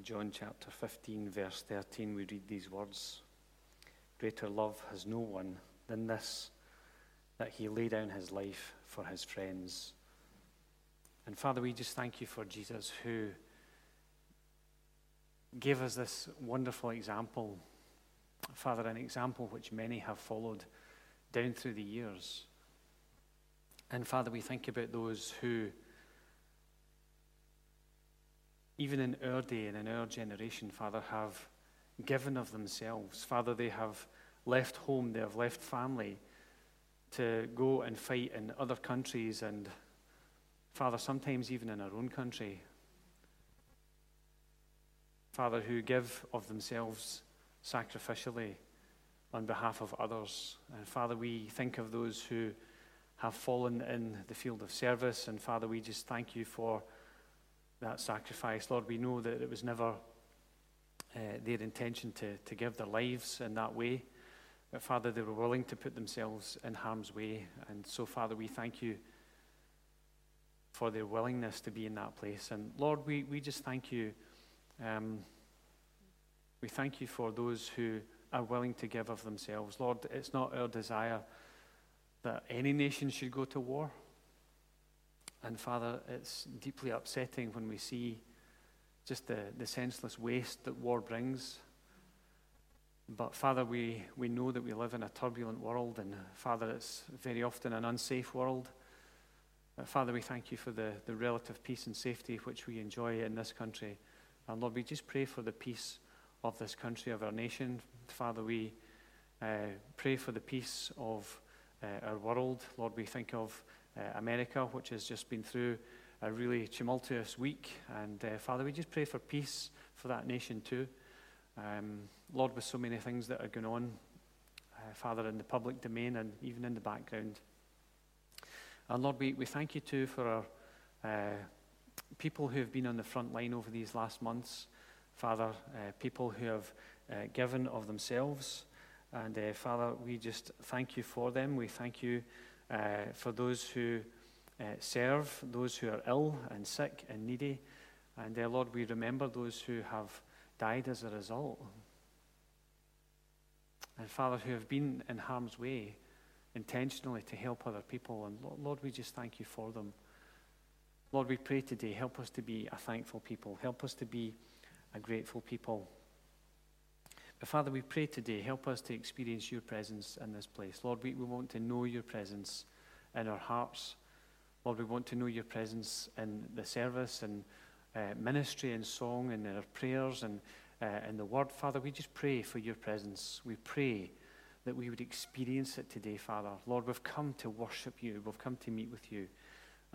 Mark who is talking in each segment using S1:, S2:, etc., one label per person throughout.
S1: In John chapter 15, verse 13, we read these words Greater love has no one than this, that he lay down his life for his friends. And Father, we just thank you for Jesus who gave us this wonderful example. Father, an example which many have followed down through the years. And Father, we think about those who even in our day and in our generation, Father, have given of themselves. Father, they have left home, they have left family to go and fight in other countries and, Father, sometimes even in our own country. Father, who give of themselves sacrificially on behalf of others. And Father, we think of those who have fallen in the field of service. And Father, we just thank you for that sacrifice. Lord, we know that it was never uh, their intention to, to give their lives in that way. But Father, they were willing to put themselves in harm's way. And so, Father, we thank you for their willingness to be in that place. And Lord, we, we just thank you. Um, we thank you for those who are willing to give of themselves. Lord, it's not our desire that any nation should go to war. And Father, it's deeply upsetting when we see just the, the senseless waste that war brings. But Father, we, we know that we live in a turbulent world, and Father, it's very often an unsafe world. But Father, we thank you for the, the relative peace and safety which we enjoy in this country. And Lord, we just pray for the peace of this country, of our nation. Father, we uh, pray for the peace of uh, our world. Lord, we think of America, which has just been through a really tumultuous week. And uh, Father, we just pray for peace for that nation too. Um, Lord, with so many things that are going on, uh, Father, in the public domain and even in the background. And Lord, we, we thank you too for our uh, people who have been on the front line over these last months. Father, uh, people who have uh, given of themselves. And uh, Father, we just thank you for them. We thank you uh, for those who uh, serve, those who are ill and sick and needy. And uh, Lord, we remember those who have died as a result. And Father, who have been in harm's way intentionally to help other people. And Lord, we just thank you for them. Lord, we pray today, help us to be a thankful people. Help us to be a grateful people. Father, we pray today, help us to experience your presence in this place. Lord, we, we want to know your presence in our hearts. Lord, we want to know your presence in the service and uh, ministry and song and in our prayers and uh, in the word. Father, we just pray for your presence. We pray that we would experience it today, Father. Lord, we've come to worship you, we've come to meet with you.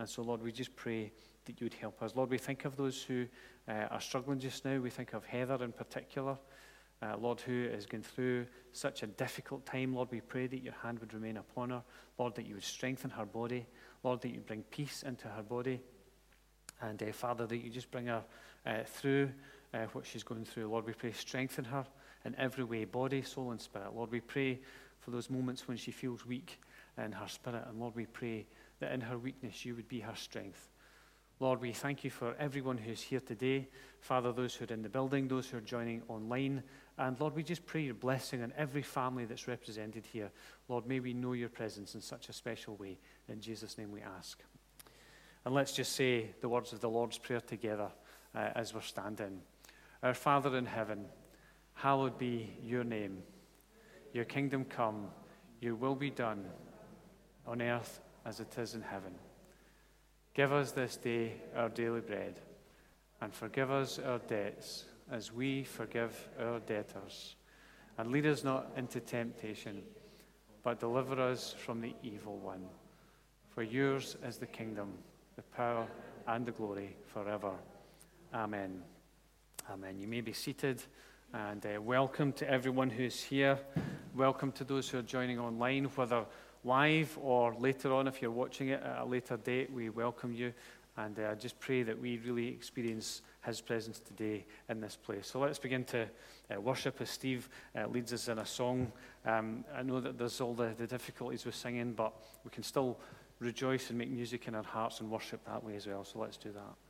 S1: And so, Lord, we just pray that you would help us. Lord, we think of those who uh, are struggling just now. We think of Heather in particular uh, Lord, who is going through such a difficult time. Lord, we pray that your hand would remain upon her. Lord, that you would strengthen her body. Lord, that you bring peace into her body. And uh, Father, that you just bring her uh, through uh, what she's going through. Lord, we pray strengthen her in every way, body, soul, and spirit. Lord, we pray for those moments when she feels weak in her spirit. And Lord, we pray that in her weakness you would be her strength. Lord, we thank you for everyone who's here today. Father, those who are in the building, those who are joining online, and Lord, we just pray your blessing on every family that's represented here. Lord, may we know your presence in such a special way. In Jesus' name we ask. And let's just say the words of the Lord's Prayer together uh, as we're standing. Our Father in heaven, hallowed be your name. Your kingdom come, your will be done on earth as it is in heaven. Give us this day our daily bread, and forgive us our debts as we forgive our debtors. And lead us not into temptation, but deliver us from the evil one. For yours is the kingdom, the power, and the glory forever. Amen. Amen. You may be seated. And uh, welcome to everyone who's here. Welcome to those who are joining online, whether live or later on, if you're watching it at a later date. We welcome you. And I uh, just pray that we really experience his presence today in this place. So let's begin to uh, worship as Steve uh, leads us in a song. Um, I know that there's all the, the difficulties with singing, but we can still rejoice and make music in our hearts and worship that way as well. So let's do that.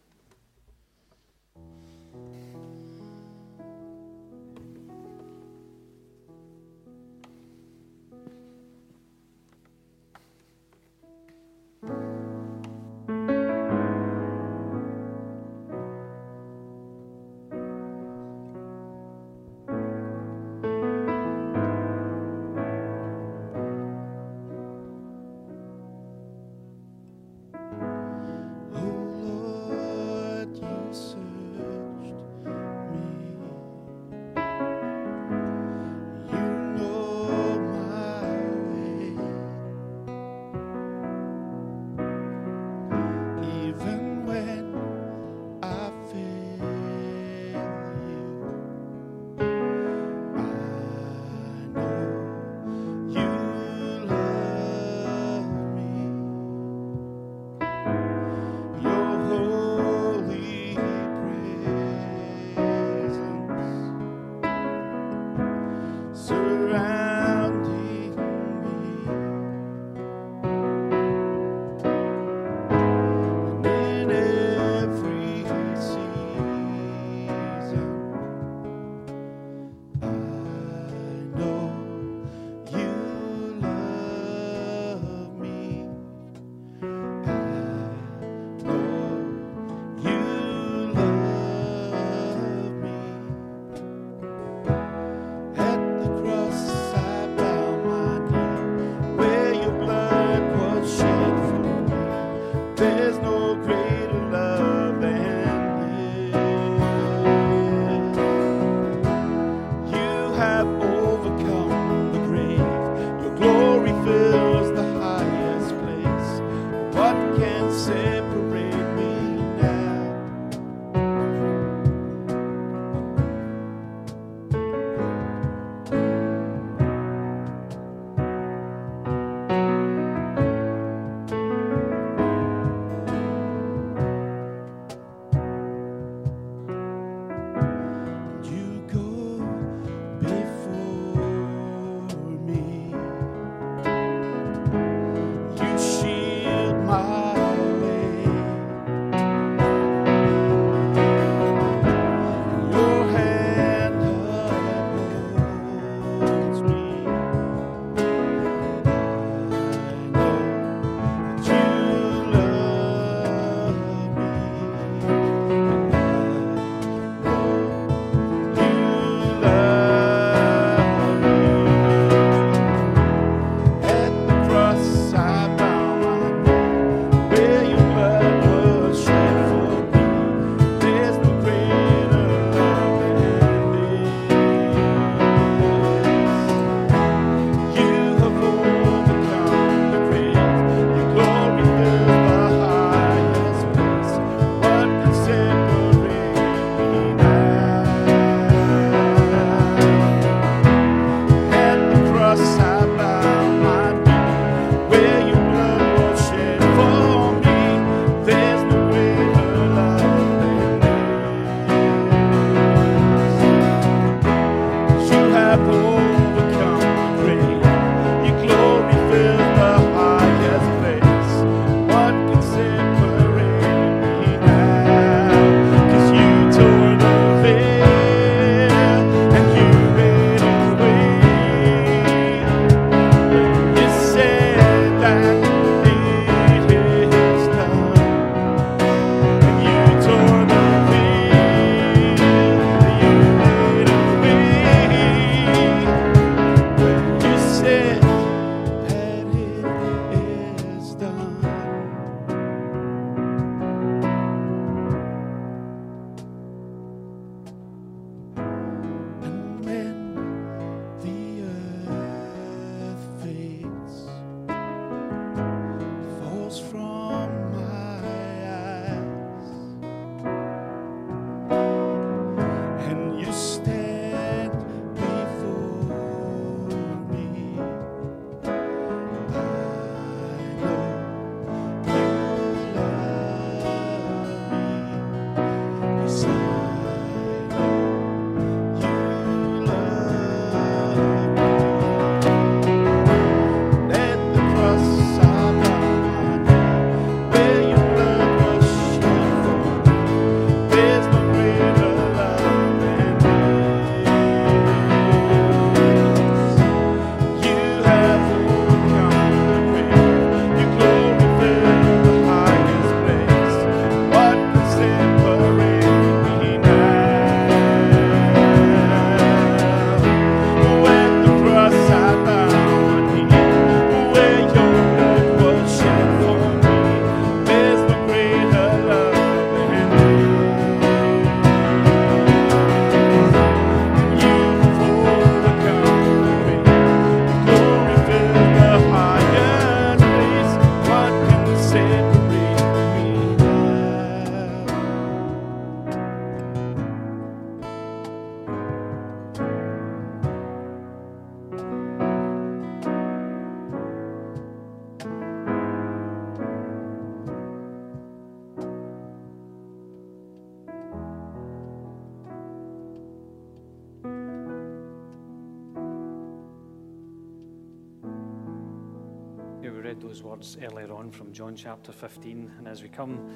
S1: John chapter 15. And as we come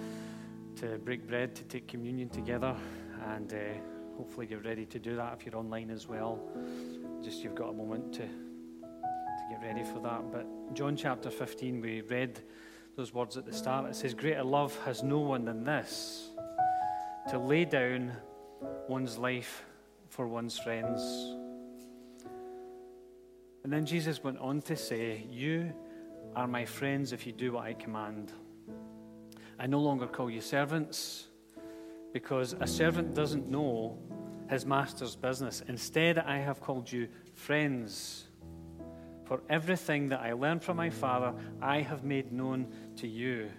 S1: to break bread to take communion together, and uh, hopefully you're ready to do that if you're online as well. Just you've got a moment to, to get ready for that. But John chapter 15, we read those words at the start. It says, Greater love has no one than this to lay down one's life for one's friends. And then Jesus went on to say, You are my friends if you do what I command. I no longer call you servants because a servant doesn't know his master's business. Instead, I have called you friends. For everything that I learned from my Father, I have made known to you.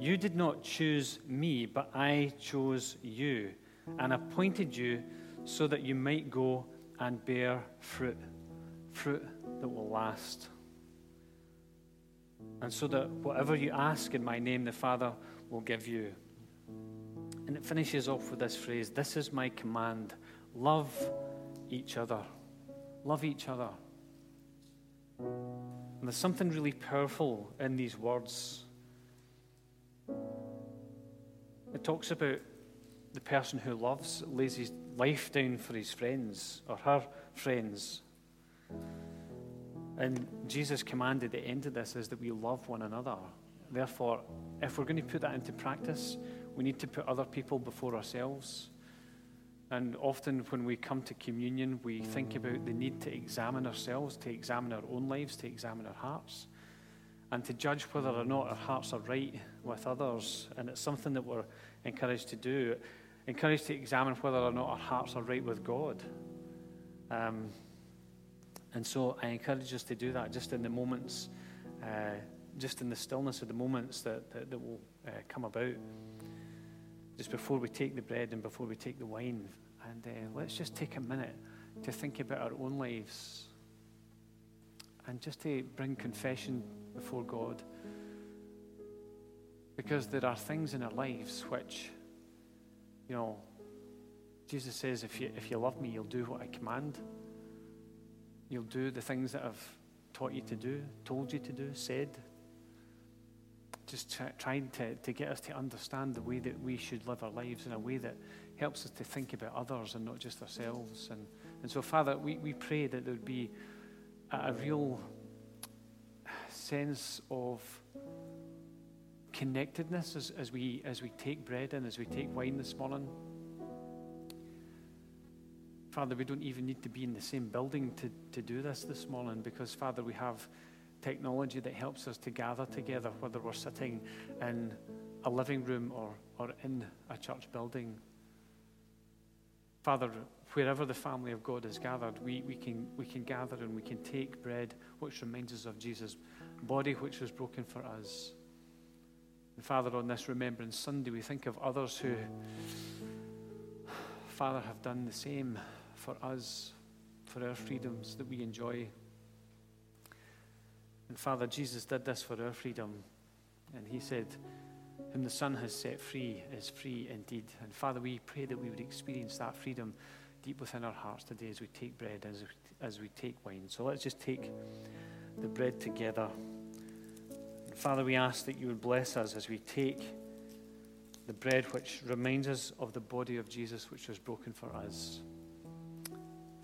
S1: You did not choose me, but I chose you and appointed you so that you might go and bear fruit, fruit that will last. And so that whatever you ask in my name, the Father will give you. And it finishes off with this phrase This is my command love each other. Love each other. And there's something really powerful in these words. It talks about the person who loves, lays his life down for his friends or her friends. And Jesus commanded the end of this is that we love one another. Therefore, if we're going to put that into practice, we need to put other people before ourselves. And often when we come to communion, we think about the need to examine ourselves, to examine our own lives, to examine our hearts, and to judge whether or not our hearts are right with others. And it's something that we're encouraged to do. Encouraged to examine whether or not our hearts are right with God. Um, and so I encourage us to do that just in the moments, uh, just in the stillness of the moments that, that, that will uh, come about just before we take the bread and before we take the wine. And uh, let's just take a minute to think about our own lives and just to bring confession before God. Because there are things in our lives which, you know, Jesus says, if you, if you love me, you'll do what I command. You'll do the things that I've taught you to do, told you to do, said, just try, trying to, to get us to understand the way that we should live our lives in a way that helps us to think about others and not just ourselves. And, and so, Father, we, we pray that there would be a, a real sense of connectedness as, as, we, as we take bread and as we take wine this morning. Father, we don't even need to be in the same building to, to do this this morning because, Father, we have technology that helps us to gather together, whether we're sitting in a living room or, or in a church building. Father, wherever the family of God is gathered, we, we, can, we can gather and we can take bread, which reminds us of Jesus' body, which was broken for us. And Father, on this Remembrance Sunday, we think of others who, Father, have done the same for us, for our freedoms that we enjoy. And Father, Jesus did this for our freedom. And he said, Whom the Son has set free is free indeed. And Father, we pray that we would experience that freedom deep within our hearts today as we take bread, as as we take wine. So let's just take the bread together. And Father, we ask that you would bless us as we take the bread which reminds us of the body of Jesus which was broken for us.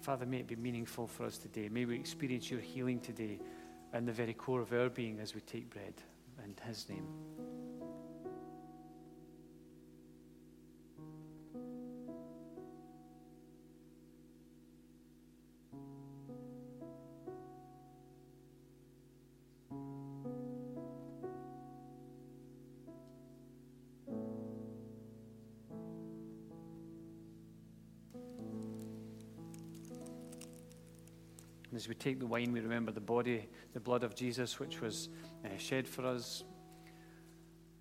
S1: Father, may it be meaningful for us today. May we experience your healing today in the very core of our being as we take bread in His name. And as we take the wine, we remember the body, the blood of Jesus, which was uh, shed for us,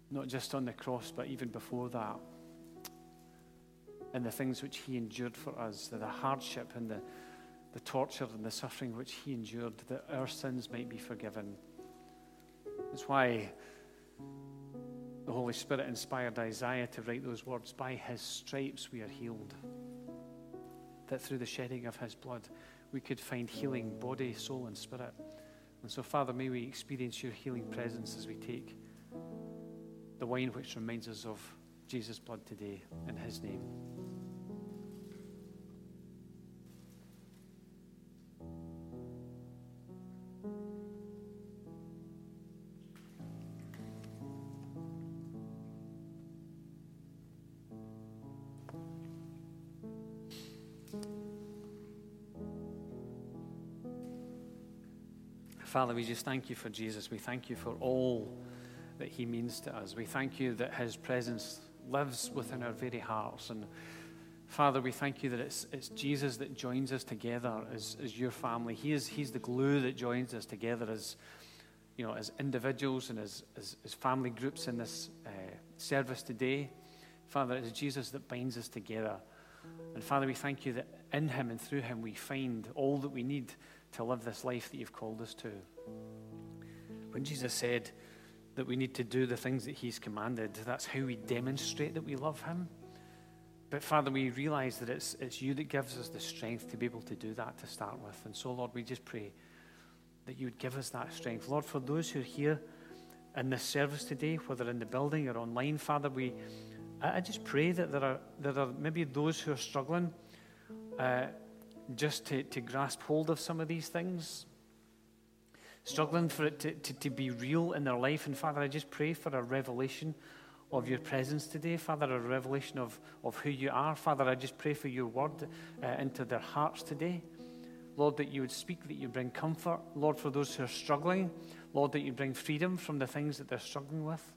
S1: not just on the cross, but even before that. And the things which he endured for us, the, the hardship and the, the torture and the suffering which he endured, that our sins might be forgiven. That's why the Holy Spirit inspired Isaiah to write those words By his stripes we are healed. That through the shedding of his blood, we could find healing, body, soul, and spirit. And so, Father, may we experience your healing presence as we take the wine which reminds us of Jesus' blood today in his name. Father, we just thank you for Jesus. We thank you for all that he means to us. We thank you that his presence lives within our very hearts. And Father, we thank you that it's, it's Jesus that joins us together as, as your family. He is, he's the glue that joins us together as, you know, as individuals and as, as, as family groups in this uh, service today. Father, it's Jesus that binds us together. And Father, we thank you that in him and through him we find all that we need to live this life that you've called us to. When Jesus said that we need to do the things that he's commanded, that's how we demonstrate that we love him. But Father, we realize that it's, it's you that gives us the strength to be able to do that to start with. And so, Lord, we just pray that you would give us that strength. Lord, for those who are here in this service today, whether in the building or online, Father, we I, just pray that there are there are maybe those who are struggling uh, just to, to grasp hold of some of these things, struggling for it to, to, to be real in their life. And Father, I just pray for a revelation of your presence today, Father, a revelation of, of who you are. Father, I just pray for your word uh, into their hearts today. Lord, that you would speak, that you bring comfort. Lord, for those who are struggling, Lord, that you bring freedom from the things that they're struggling with,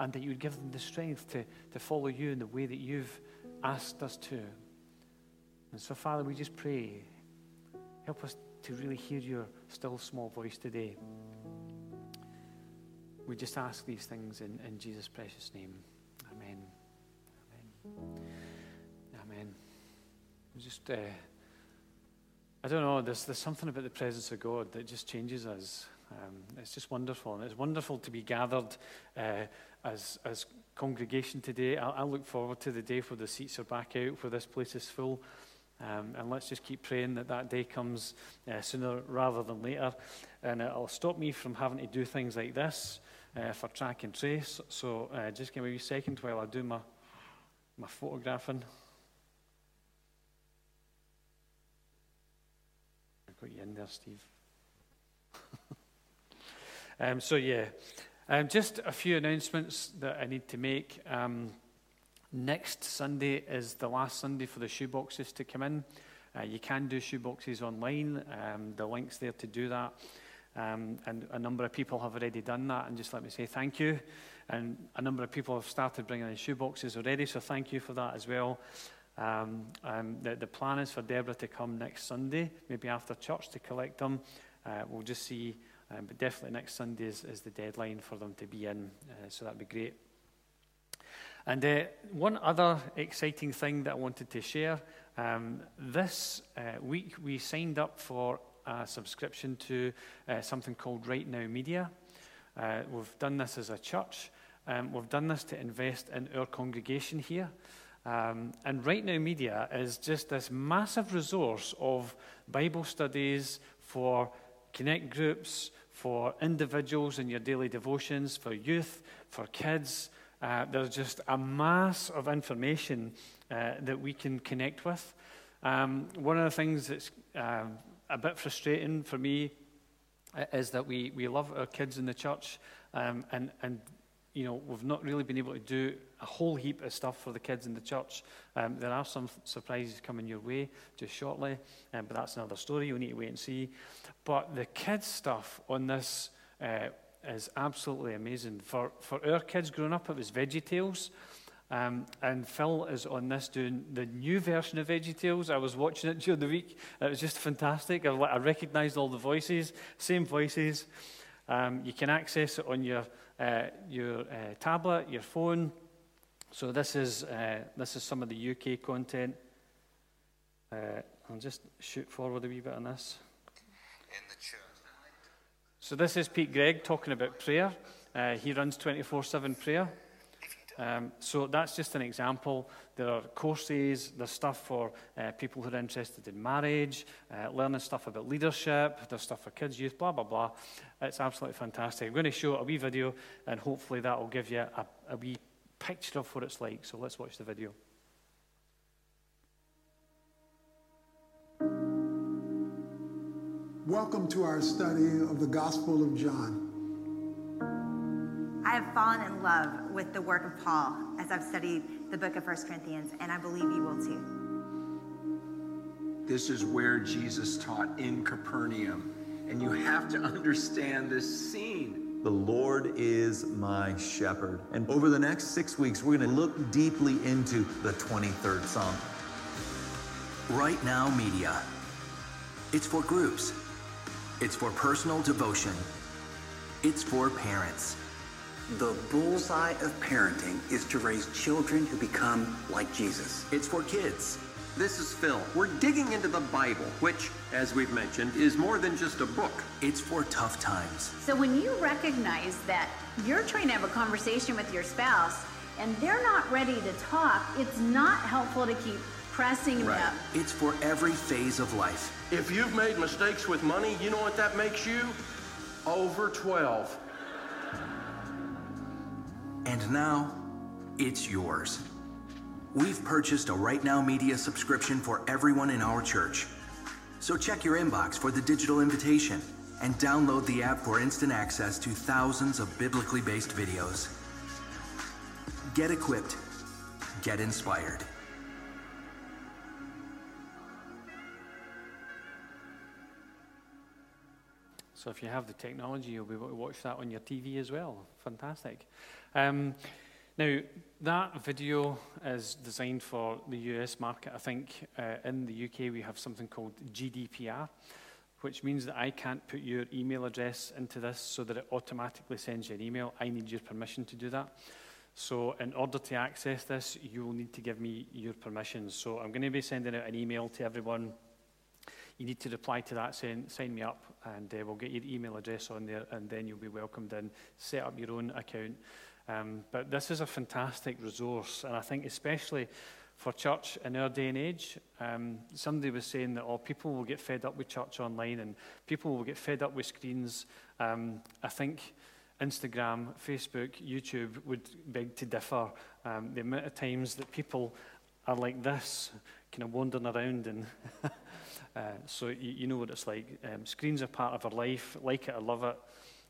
S1: and that you would give them the strength to, to follow you in the way that you've asked us to. And so, Father, we just pray, help us to really hear your still small voice today. We just ask these things in, in Jesus' precious name. Amen. Amen. Amen. Just, uh, I don't know, there's, there's something about the presence of God that just changes us. Um, it's just wonderful. And it's wonderful to be gathered uh, as, as congregation today. I, I look forward to the day where the seats are back out, where this place is full. Um, and let's just keep praying that that day comes uh, sooner rather than later. And it'll stop me from having to do things like this uh, for track and trace. So uh, just give me a second while I do my, my photographing. I've got you in there, Steve. um, so, yeah, um, just a few announcements that I need to make. Um, Next Sunday is the last Sunday for the shoeboxes to come in. Uh, you can do shoeboxes online. Um, the link's there to do that. Um, and a number of people have already done that. And just let me say thank you. And a number of people have started bringing in shoeboxes already, so thank you for that as well. Um, um, the, the, plan is for Deborah to come next Sunday, maybe after church, to collect them. Uh, we'll just see. Um, but definitely next Sunday is, is, the deadline for them to be in, uh, so that'd be great. And uh, one other exciting thing that I wanted to share um, this uh, week we signed up for a subscription to uh, something called Right Now Media. Uh, we've done this as a church. Um, we've done this to invest in our congregation here. Um, and Right Now Media is just this massive resource of Bible studies for connect groups, for individuals in your daily devotions, for youth, for kids. Uh, there's just a mass of information uh, that we can connect with. Um, one of the things that's um, a bit frustrating for me uh, is that we, we love our kids in the church, um, and, and you know, we've not really been able to do a whole heap of stuff for the kids in the church. Um, there are some surprises coming your way just shortly, um, but that's another story. You'll need to wait and see. But the kids' stuff on this uh, is absolutely amazing. For, for our kids growing up, it was VeggieTales. Um, and Phil is on this doing the new version of VeggieTales. I was watching it during the week. It was just fantastic. I, I recognized all the voices, same voices. Um, you can access it on your, uh, your uh, tablet, your phone. So this is, uh, this is some of the UK content. Uh, I'll just shoot forward a wee bit on this. In the church. So, this is Pete Greig talking about prayer. Uh, he runs 24 7 prayer. Um, so, that's just an example. There are courses, there's stuff for uh, people who are interested in marriage, uh, learning stuff about leadership, there's stuff for kids, youth, blah, blah, blah. It's absolutely fantastic. I'm going to show a wee video, and hopefully, that will give you a, a wee picture of what it's like. So, let's watch the video.
S2: Welcome to our study of the Gospel of John.
S3: I have fallen in love with the work of Paul as I've studied the book of 1 Corinthians, and I believe you will too.
S4: This is where Jesus taught in Capernaum. And you have to understand this scene.
S5: The Lord is my shepherd. And over the next six weeks, we're going to look deeply into the 23rd Psalm.
S6: Right Now Media. It's for groups, it's for personal devotion, it's for parents.
S7: The bullseye of parenting is to raise children who become like Jesus.
S6: It's for kids.
S4: This is Phil. We're digging into the Bible, which, as we've mentioned, is more than just a book.
S6: It's for tough times.
S8: So when you recognize that you're trying to have a conversation with your spouse and they're not ready to talk, it's not helpful to keep pressing
S6: Right.
S8: them.
S6: It's for every phase of life.
S9: If you've made mistakes with money, you know what that makes you? Over 12.
S6: And now, it's yours. We've purchased a Right Now Media subscription for everyone in our church. So check your inbox for the digital invitation and download the app for instant access to thousands of biblically based videos. Get equipped, get inspired.
S1: So if you have the technology, you'll be able to watch that on your TV as well. Fantastic. Um, now, that video is designed for the US market. I think uh, in the UK we have something called GDPR, which means that I can't put your email address into this so that it automatically sends you an email. I need your permission to do that. So in order to access this, you will need to give me your permission. So I'm going to be sending out an email to everyone you need to reply to that saying, sign me up, and uh, we'll get your email address on there, and then you'll be welcomed in. Set up your own account. Um, but this is a fantastic resource, and I think especially for church in our day and age, um, somebody was saying that oh, people will get fed up with church online, and people will get fed up with screens. Um, I think Instagram, Facebook, YouTube would beg to differ. Um, the amount of times that people are like this, kind of wandering around and Uh, so you, you know what it's like. Um, screens are part of our life. Like it or love it,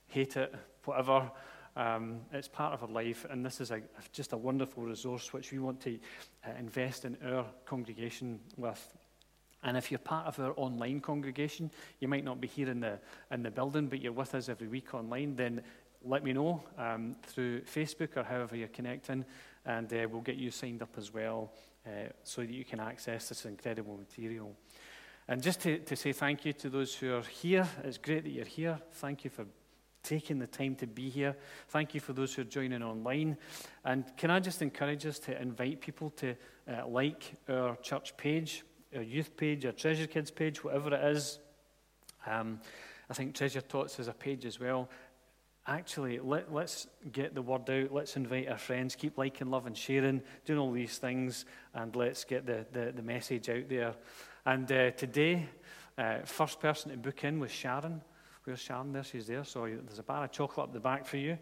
S1: hate it, whatever. Um, it's part of our life, and this is a, just a wonderful resource which we want to uh, invest in our congregation with. And if you're part of our online congregation, you might not be here in the, in the building, but you're with us every week online, then let me know um, through Facebook or however you're connecting, and uh, we'll get you signed up as well uh, so that you can access this incredible material. And just to, to say thank you to those who are here. It's great that you're here. Thank you for taking the time to be here. Thank you for those who are joining online. And can I just encourage us to invite people to uh, like our church page, our youth page, our Treasure Kids page, whatever it is. Um, I think Treasure Tots is a page as well. Actually, let, let's get the word out. Let's invite our friends. Keep liking, loving, sharing, doing all these things, and let's get the, the, the message out there. And uh, today, uh, first person to book in was Sharon. Where's Sharon? There, she's there. So there's a bar of chocolate up the back for you.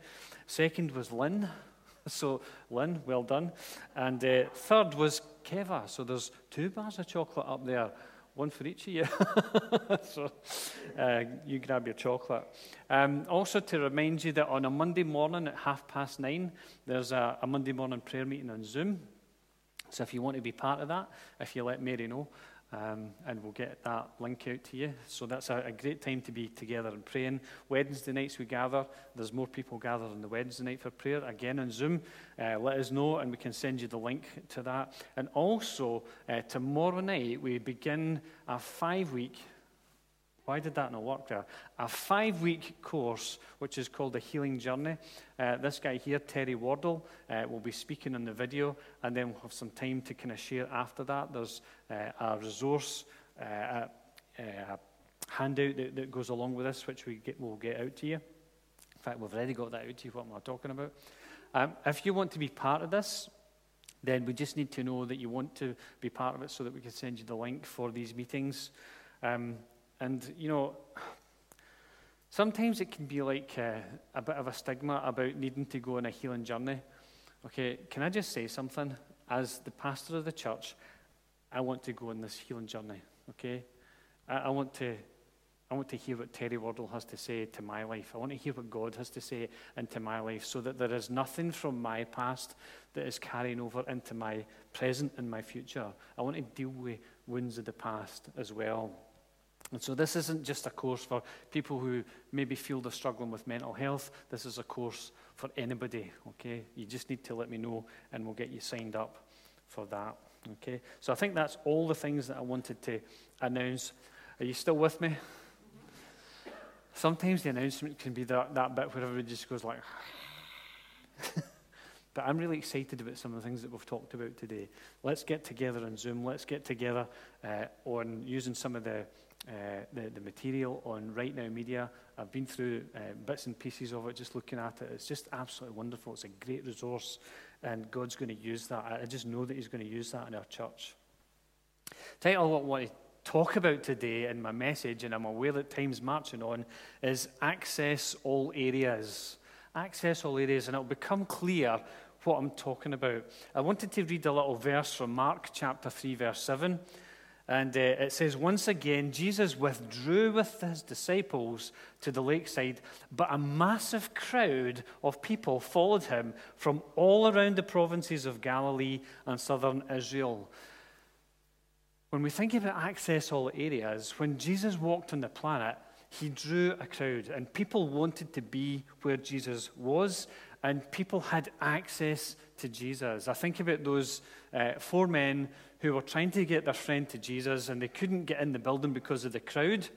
S1: Second was Lynn. So, Lynn, well done. And uh, third was Keva. So there's two bars of chocolate up there, one for each of you. so uh, you grab your chocolate. Um, also, to remind you that on a Monday morning at half past nine, there's a, a Monday morning prayer meeting on Zoom. So if you want to be part of that, if you let Mary know, um, and we'll get that link out to you. So that's a, a, great time to be together and praying. Wednesday nights we gather. There's more people gathered on the Wednesday night for prayer, again on Zoom. Uh, let us know and we can send you the link to that. And also, uh, tomorrow night we begin a five week why did that not work there? A five week course, which is called the Healing Journey. Uh, this guy here, Terry Wardle, uh, will be speaking in the video, and then we'll have some time to kind of share after that. There's uh, a resource, uh, a, a, handout that, that, goes along with this, which we get, will get out to you. In fact, we've already got that out to you, what am I talking about? Um, if you want to be part of this, then we just need to know that you want to be part of it so that we can send you the link for these meetings. Um, and, you know, sometimes it can be like uh, a bit of a stigma about needing to go on a healing journey. Okay, can I just say something? As the pastor of the church, I want to go on this healing journey. Okay? I, I want to. I want to hear what Terry Wardle has to say to my life. I want to hear what God has to say into my life so that there is nothing from my past that is carrying over into my present and my future. I want to deal with wounds of the past as well. And so this isn't just a course for people who maybe feel they're struggling with mental health. This is a course for anybody, okay? You just need to let me know and we'll get you signed up for that, okay? So I think that's all the things that I wanted to announce. Are you still with me? Sometimes the announcement can be that, that bit where everybody just goes like, but I'm really excited about some of the things that we've talked about today. Let's get together on Zoom. Let's get together uh, on using some of the, the, the material on Right Now Media. I've been through uh, bits and pieces of it, just looking at it. It's just absolutely wonderful. It's a great resource, and God's going to use that. I, I just know that He's going to use that in our church. Title what I want to talk about today in my message, and I'm aware that time's marching on, is access all areas. Access all areas, and it'll become clear what I'm talking about. I wanted to read a little verse from Mark chapter 3, verse 7. And uh, it says, Once again, Jesus withdrew with his disciples to the lakeside, but a massive crowd of people followed him from all around the provinces of Galilee and southern Israel. When we think about access all areas, when Jesus walked on the planet, he drew a crowd, and people wanted to be where Jesus was, and people had access to Jesus. I think about those uh, four men who were trying to get their friend to Jesus, and they couldn't get in the building because of the crowd.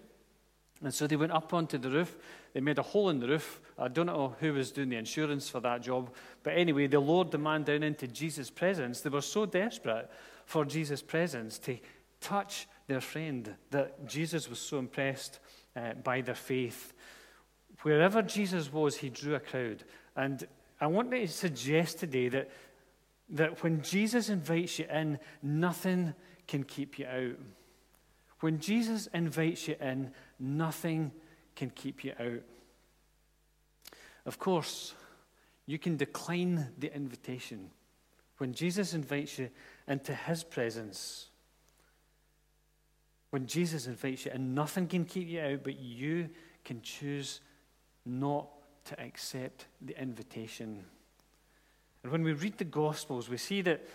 S1: And so they went up onto the roof. They made a hole in the roof. I don't know who was doing the insurance for that job. But anyway, they lowered the man down into Jesus' presence. They were so desperate for Jesus' presence to touch their friend, that Jesus was so impressed uh, by their faith. Wherever Jesus was, he drew a crowd. And I want to suggest today that, that when Jesus invites you in, nothing can keep you out. When Jesus invites you in, nothing can keep you out. Of course, you can decline the invitation. When Jesus invites you into his presence, when Jesus invites you, and nothing can keep you out, but you can choose not to accept the invitation. And when we read the Gospels, we see that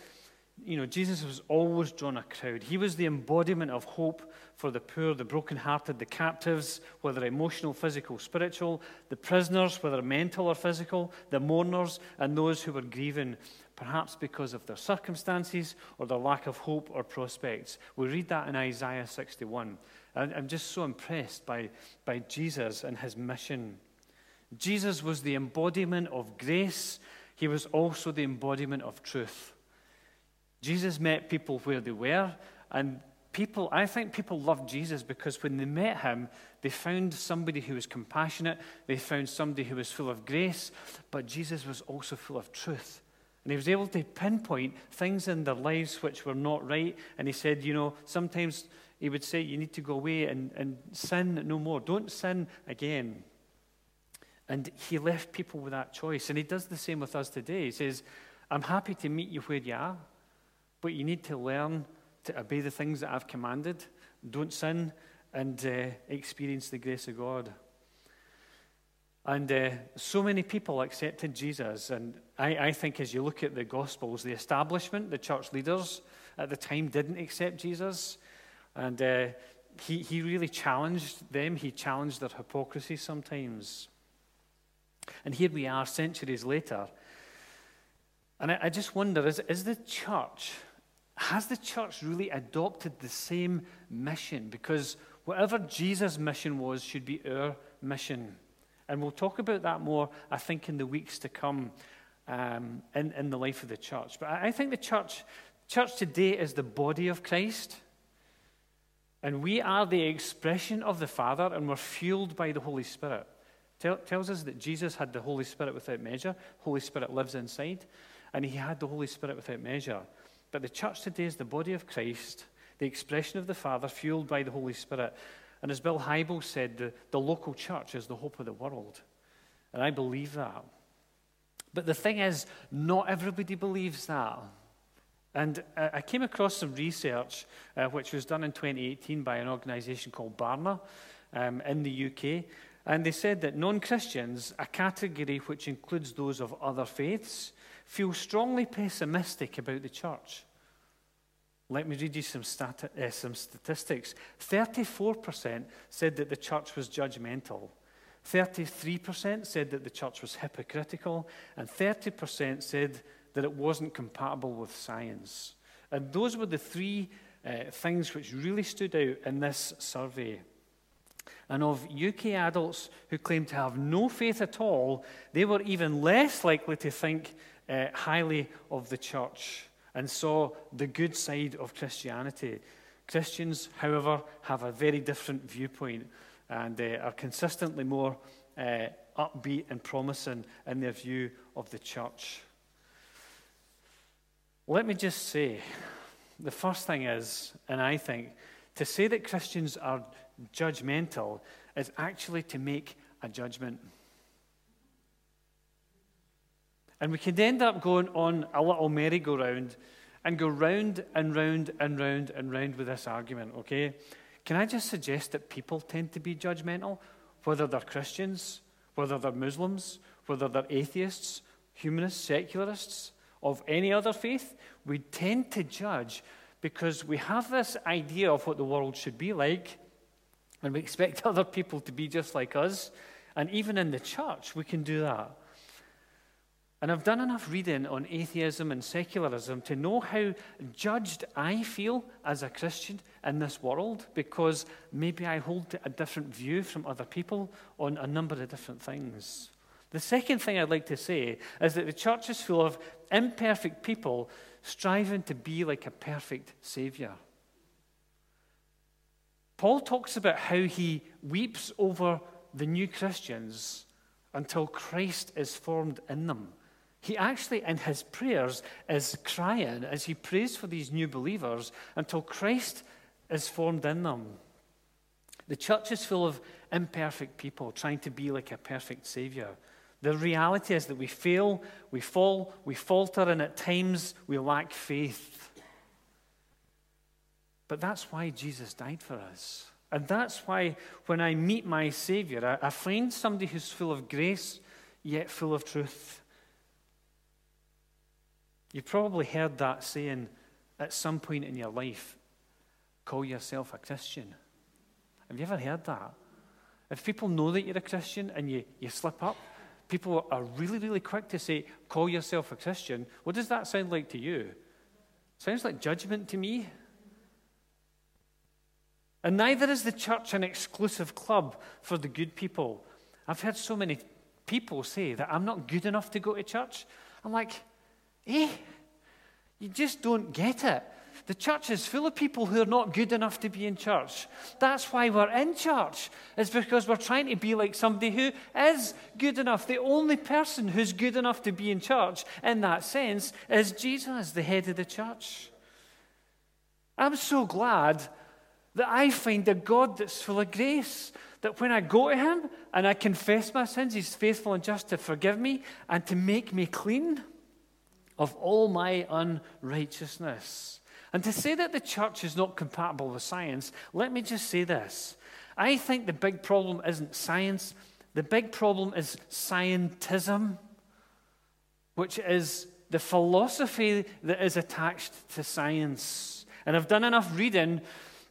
S1: you know, Jesus was always drawn a crowd. He was the embodiment of hope for the poor, the brokenhearted, the captives, whether emotional, physical, spiritual, the prisoners, whether mental or physical, the mourners, and those who were grieving perhaps because of their circumstances or their lack of hope or prospects. We read that in Isaiah 61. I'm just so impressed by, by Jesus and his mission. Jesus was the embodiment of grace, he was also the embodiment of truth. Jesus met people where they were, and people, I think people loved Jesus because when they met him, they found somebody who was compassionate, they found somebody who was full of grace, but Jesus was also full of truth. And he was able to pinpoint things in their lives which were not right. And he said, you know, sometimes he would say, you need to go away and, and sin no more. Don't sin again. And he left people with that choice. And he does the same with us today. He says, I'm happy to meet you where you are, but you need to learn to obey the things that I've commanded. Don't sin and uh, experience the grace of God. And uh, so many people accepted Jesus. And I, I, think as you look at the Gospels, the establishment, the church leaders at the time didn't accept Jesus. And uh, he, he really challenged them, he challenged their hypocrisy sometimes. And here we are centuries later. And I, I just wonder is, is the church, has the church really adopted the same mission? Because whatever Jesus' mission was should be our mission. And we'll talk about that more, I think, in the weeks to come um, in, in the life of the church. But I, I think the church, church today is the body of Christ. And we are the expression of the Father, and we're fueled by the Holy Spirit. Tell, tells us that Jesus had the Holy Spirit without measure. Holy Spirit lives inside, and he had the Holy Spirit without measure. But the church today is the body of Christ, the expression of the Father, fueled by the Holy Spirit. And as Bill Hybels said, the, the local church is the hope of the world. And I believe that. But the thing is, not everybody believes that. And I came across some research uh, which was done in 2018 by an organization called Barna um, in the UK. And they said that non Christians, a category which includes those of other faiths, feel strongly pessimistic about the church. Let me read you some, stati- uh, some statistics. 34% said that the church was judgmental. 33% said that the church was hypocritical, and 30% said that it wasn't compatible with science. And those were the three uh, things which really stood out in this survey. And of UK adults who claimed to have no faith at all, they were even less likely to think uh, highly of the church and saw the good side of Christianity. Christians, however, have a very different viewpoint and uh, are consistently more uh, upbeat and promising in their view of the church. Let me just say the first thing is, and I think, to say that Christians are judgmental is actually to make a judgment. And we can end up going on a little merry-go-round and go round and round and round and round with this argument, okay? Can I just suggest that people tend to be judgmental, whether they're Christians, whether they're Muslims, whether they're atheists, humanists, secularists, of any other faith? We tend to judge because we have this idea of what the world should be like, and we expect other people to be just like us. And even in the church, we can do that. And I've done enough reading on atheism and secularism to know how judged I feel as a Christian in this world because maybe I hold a different view from other people on a number of different things. The second thing I'd like to say is that the church is full of imperfect people striving to be like a perfect Savior. Paul talks about how he weeps over the new Christians until Christ is formed in them. He actually, in his prayers, is crying as he prays for these new believers until Christ is formed in them. The church is full of imperfect people trying to be like a perfect Savior. The reality is that we fail, we fall, we falter, and at times we lack faith. But that's why Jesus died for us. And that's why when I meet my Savior, I, I find somebody who's full of grace, yet full of truth. You've probably heard that saying at some point in your life call yourself a Christian. Have you ever heard that? If people know that you're a Christian and you, you slip up, people are really, really quick to say, call yourself a Christian. What does that sound like to you? Sounds like judgment to me. And neither is the church an exclusive club for the good people. I've heard so many people say that I'm not good enough to go to church. I'm like, Eh? You just don't get it. The church is full of people who are not good enough to be in church. That's why we're in church, It's because we're trying to be like somebody who is good enough. The only person who's good enough to be in church, in that sense, is Jesus, the head of the church. I'm so glad that I find a God that's full of grace, that when I go to Him and I confess my sins, He's faithful and just to forgive me and to make me clean of all my unrighteousness. And to say that the church is not compatible with science, let me just say this. I think the big problem isn't science, the big problem is scientism, which is the philosophy that is attached to science. And I've done enough reading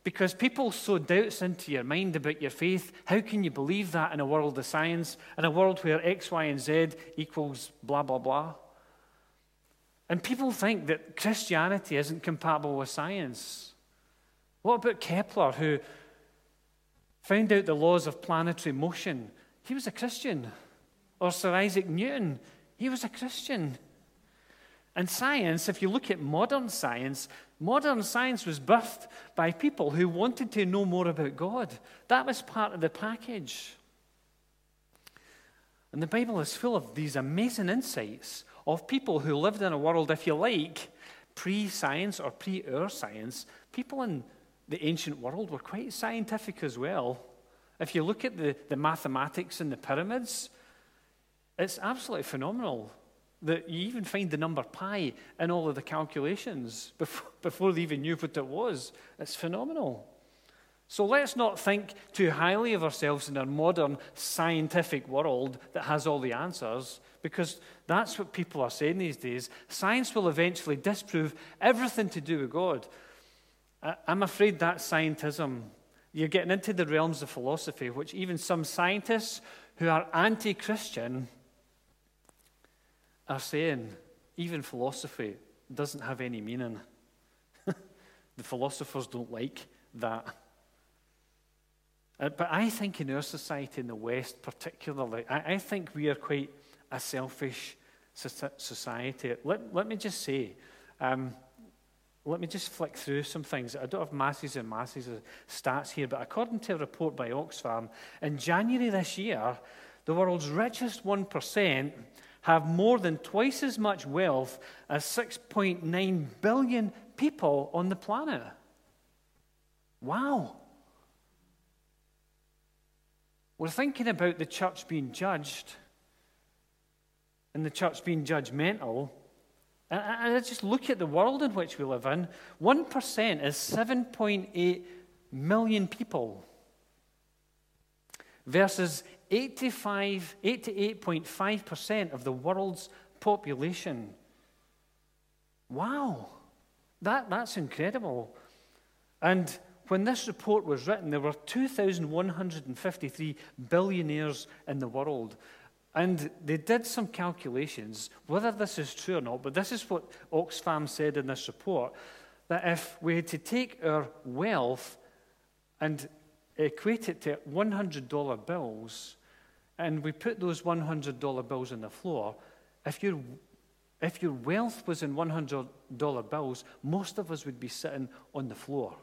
S1: because people sow doubts into your mind about your faith. How can you believe that in a world of science, in a world where X, Y, and Z equals blah, blah, blah? And people think that Christianity isn't compatible with science. What about Kepler, who found out the laws of planetary motion? He was a Christian. Or Sir Isaac Newton, he was a Christian. And science, if you look at modern science, modern science was birthed by people who wanted to know more about God. That was part of the package. And the Bible is full of these amazing insights of people who lived in a world, if you like, pre science or pre our science. People in the ancient world were quite scientific as well. If you look at the, the mathematics in the pyramids, it's absolutely phenomenal that you even find the number pi in all of the calculations before, before they even knew what it was. It's phenomenal. So let's not think too highly of ourselves in our modern scientific world that has all the answers, because that's what people are saying these days. Science will eventually disprove everything to do with God. I'm afraid that scientism, you're getting into the realms of philosophy, which even some scientists who are anti Christian are saying even philosophy doesn't have any meaning. the philosophers don't like that. Uh, but I think in our society, in the West particularly, I, I think we are quite a selfish society. Let, let me just say, um, let me just flick through some things. I don't have masses and masses of stats here, but according to a report by Oxfam, in January this year, the world's richest 1% have more than twice as much wealth as 6.9 billion people on the planet. Wow. We're thinking about the church being judged and the church being judgmental. And I just look at the world in which we live in 1% is 7.8 million people versus 85, 88.5% of the world's population. Wow, that, that's incredible. And when this report was written, there were 2,153 billionaires in the world. And they did some calculations, whether this is true or not, but this is what Oxfam said in this report that if we had to take our wealth and equate it to $100 bills, and we put those $100 bills on the floor, if your, if your wealth was in $100 bills, most of us would be sitting on the floor.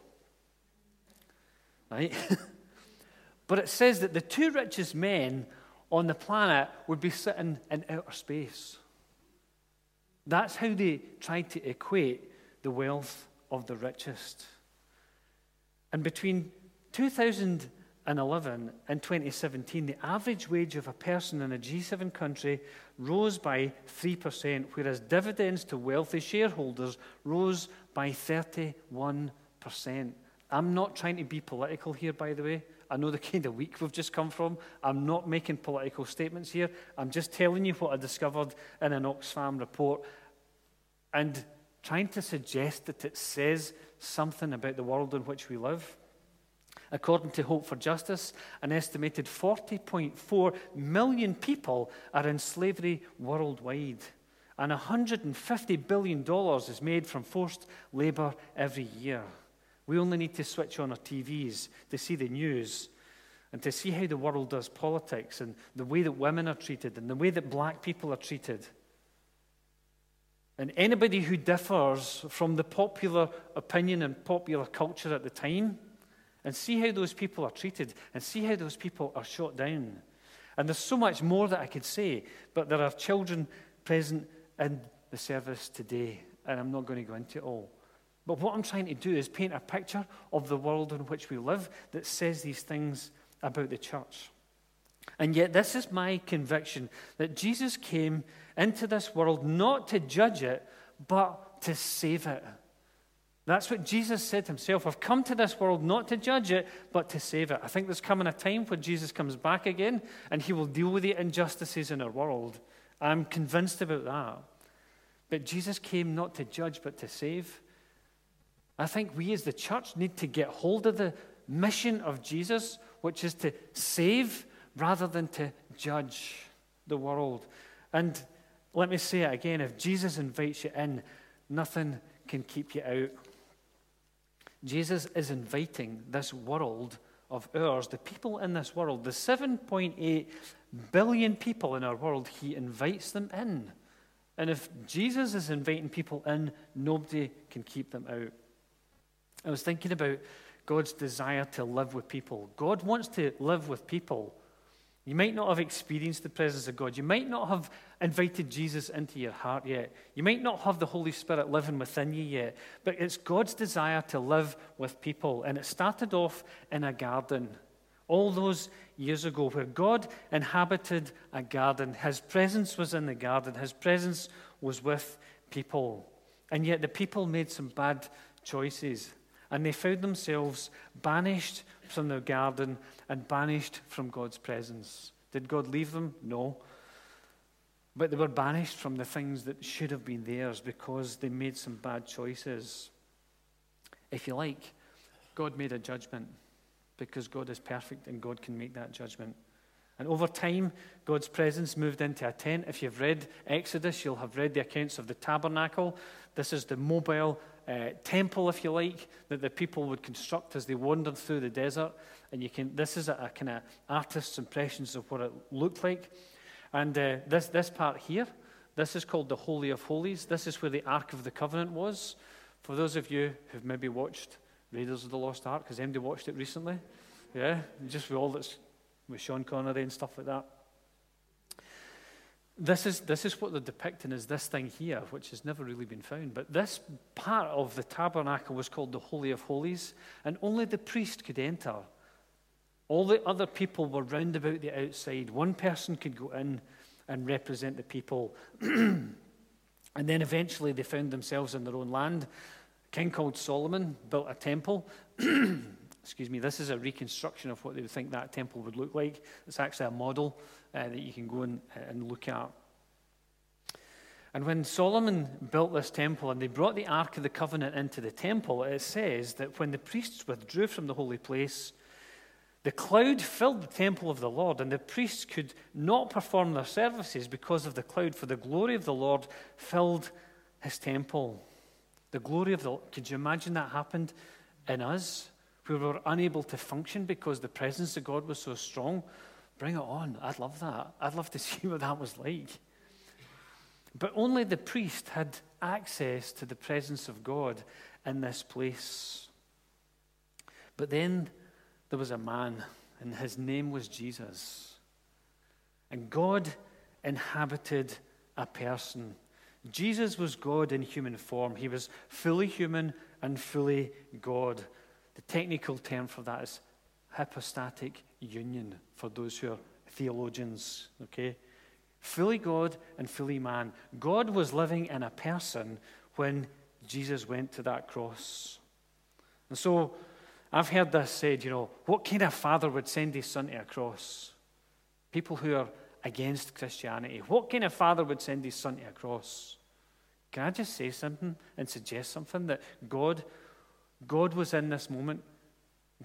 S1: Right? but it says that the two richest men on the planet would be sitting in outer space. That's how they tried to equate the wealth of the richest. And between 2011 and 2017, the average wage of a person in a G7 country rose by 3%, whereas dividends to wealthy shareholders rose by 31%. I'm not trying to be political here, by the way. I know the kind of week we've just come from. I'm not making political statements here. I'm just telling you what I discovered in an Oxfam report and trying to suggest that it says something about the world in which we live. According to Hope for Justice, an estimated 40.4 million people are in slavery worldwide, and $150 billion is made from forced labor every year. We only need to switch on our TVs to see the news and to see how the world does politics and the way that women are treated and the way that black people are treated. And anybody who differs from the popular opinion and popular culture at the time, and see how those people are treated, and see how those people are shot down. And there's so much more that I could say, but there are children present in the service today, and I'm not going to go into it all. But what I'm trying to do is paint a picture of the world in which we live that says these things about the church. And yet, this is my conviction that Jesus came into this world not to judge it, but to save it. That's what Jesus said himself. I've come to this world not to judge it, but to save it. I think there's coming a time when Jesus comes back again and he will deal with the injustices in our world. I'm convinced about that. But Jesus came not to judge, but to save. I think we as the church need to get hold of the mission of Jesus, which is to save rather than to judge the world. And let me say it again if Jesus invites you in, nothing can keep you out. Jesus is inviting this world of ours, the people in this world, the 7.8 billion people in our world, he invites them in. And if Jesus is inviting people in, nobody can keep them out. I was thinking about God's desire to live with people. God wants to live with people. You might not have experienced the presence of God. You might not have invited Jesus into your heart yet. You might not have the Holy Spirit living within you yet. But it's God's desire to live with people. And it started off in a garden all those years ago where God inhabited a garden. His presence was in the garden, His presence was with people. And yet the people made some bad choices and they found themselves banished from their garden and banished from God's presence. Did God leave them? No. But they were banished from the things that should have been theirs because they made some bad choices. If you like, God made a judgment because God is perfect and God can make that judgment. And over time, God's presence moved into a tent. If you've read Exodus, you'll have read the accounts of the tabernacle. This is the mobile uh, temple, if you like, that the people would construct as they wandered through the desert. And you can, this is a, a kind of artist's impressions of what it looked like. And uh, this, this part here, this is called the Holy of Holies. This is where the Ark of the Covenant was. For those of you who've maybe watched Raiders of the Lost Ark, has anybody watched it recently? Yeah, just with all that's with Sean Connery and stuff like that. This is, this is what they're depicting as this thing here, which has never really been found. But this part of the tabernacle was called the Holy of Holies, and only the priest could enter. All the other people were round about the outside. One person could go in and represent the people. and then eventually they found themselves in their own land. A king called Solomon built a temple. excuse me, this is a reconstruction of what they would think that temple would look like. It's actually a model uh, that you can go and, and look at. And when Solomon built this temple and they brought the Ark of the Covenant into the temple, it says that when the priests withdrew from the holy place, the cloud filled the temple of the Lord, and the priests could not perform their services because of the cloud, for the glory of the Lord filled his temple. The glory of the could you imagine that happened in us? We were unable to function because the presence of God was so strong. Bring it on. I'd love that. I'd love to see what that was like. But only the priest had access to the presence of God in this place. But then there was a man, and his name was Jesus. And God inhabited a person. Jesus was God in human form. He was fully human and fully God. The technical term for that is hypostatic union for those who are theologians, okay? Fully God and fully man. God was living in a person when Jesus went to that cross. And so I've heard this said, you know, what kind of father would send his son to a cross? People who are against Christianity. What kind of father would send his son to a cross? Can I just say something and suggest something that God, God was in this moment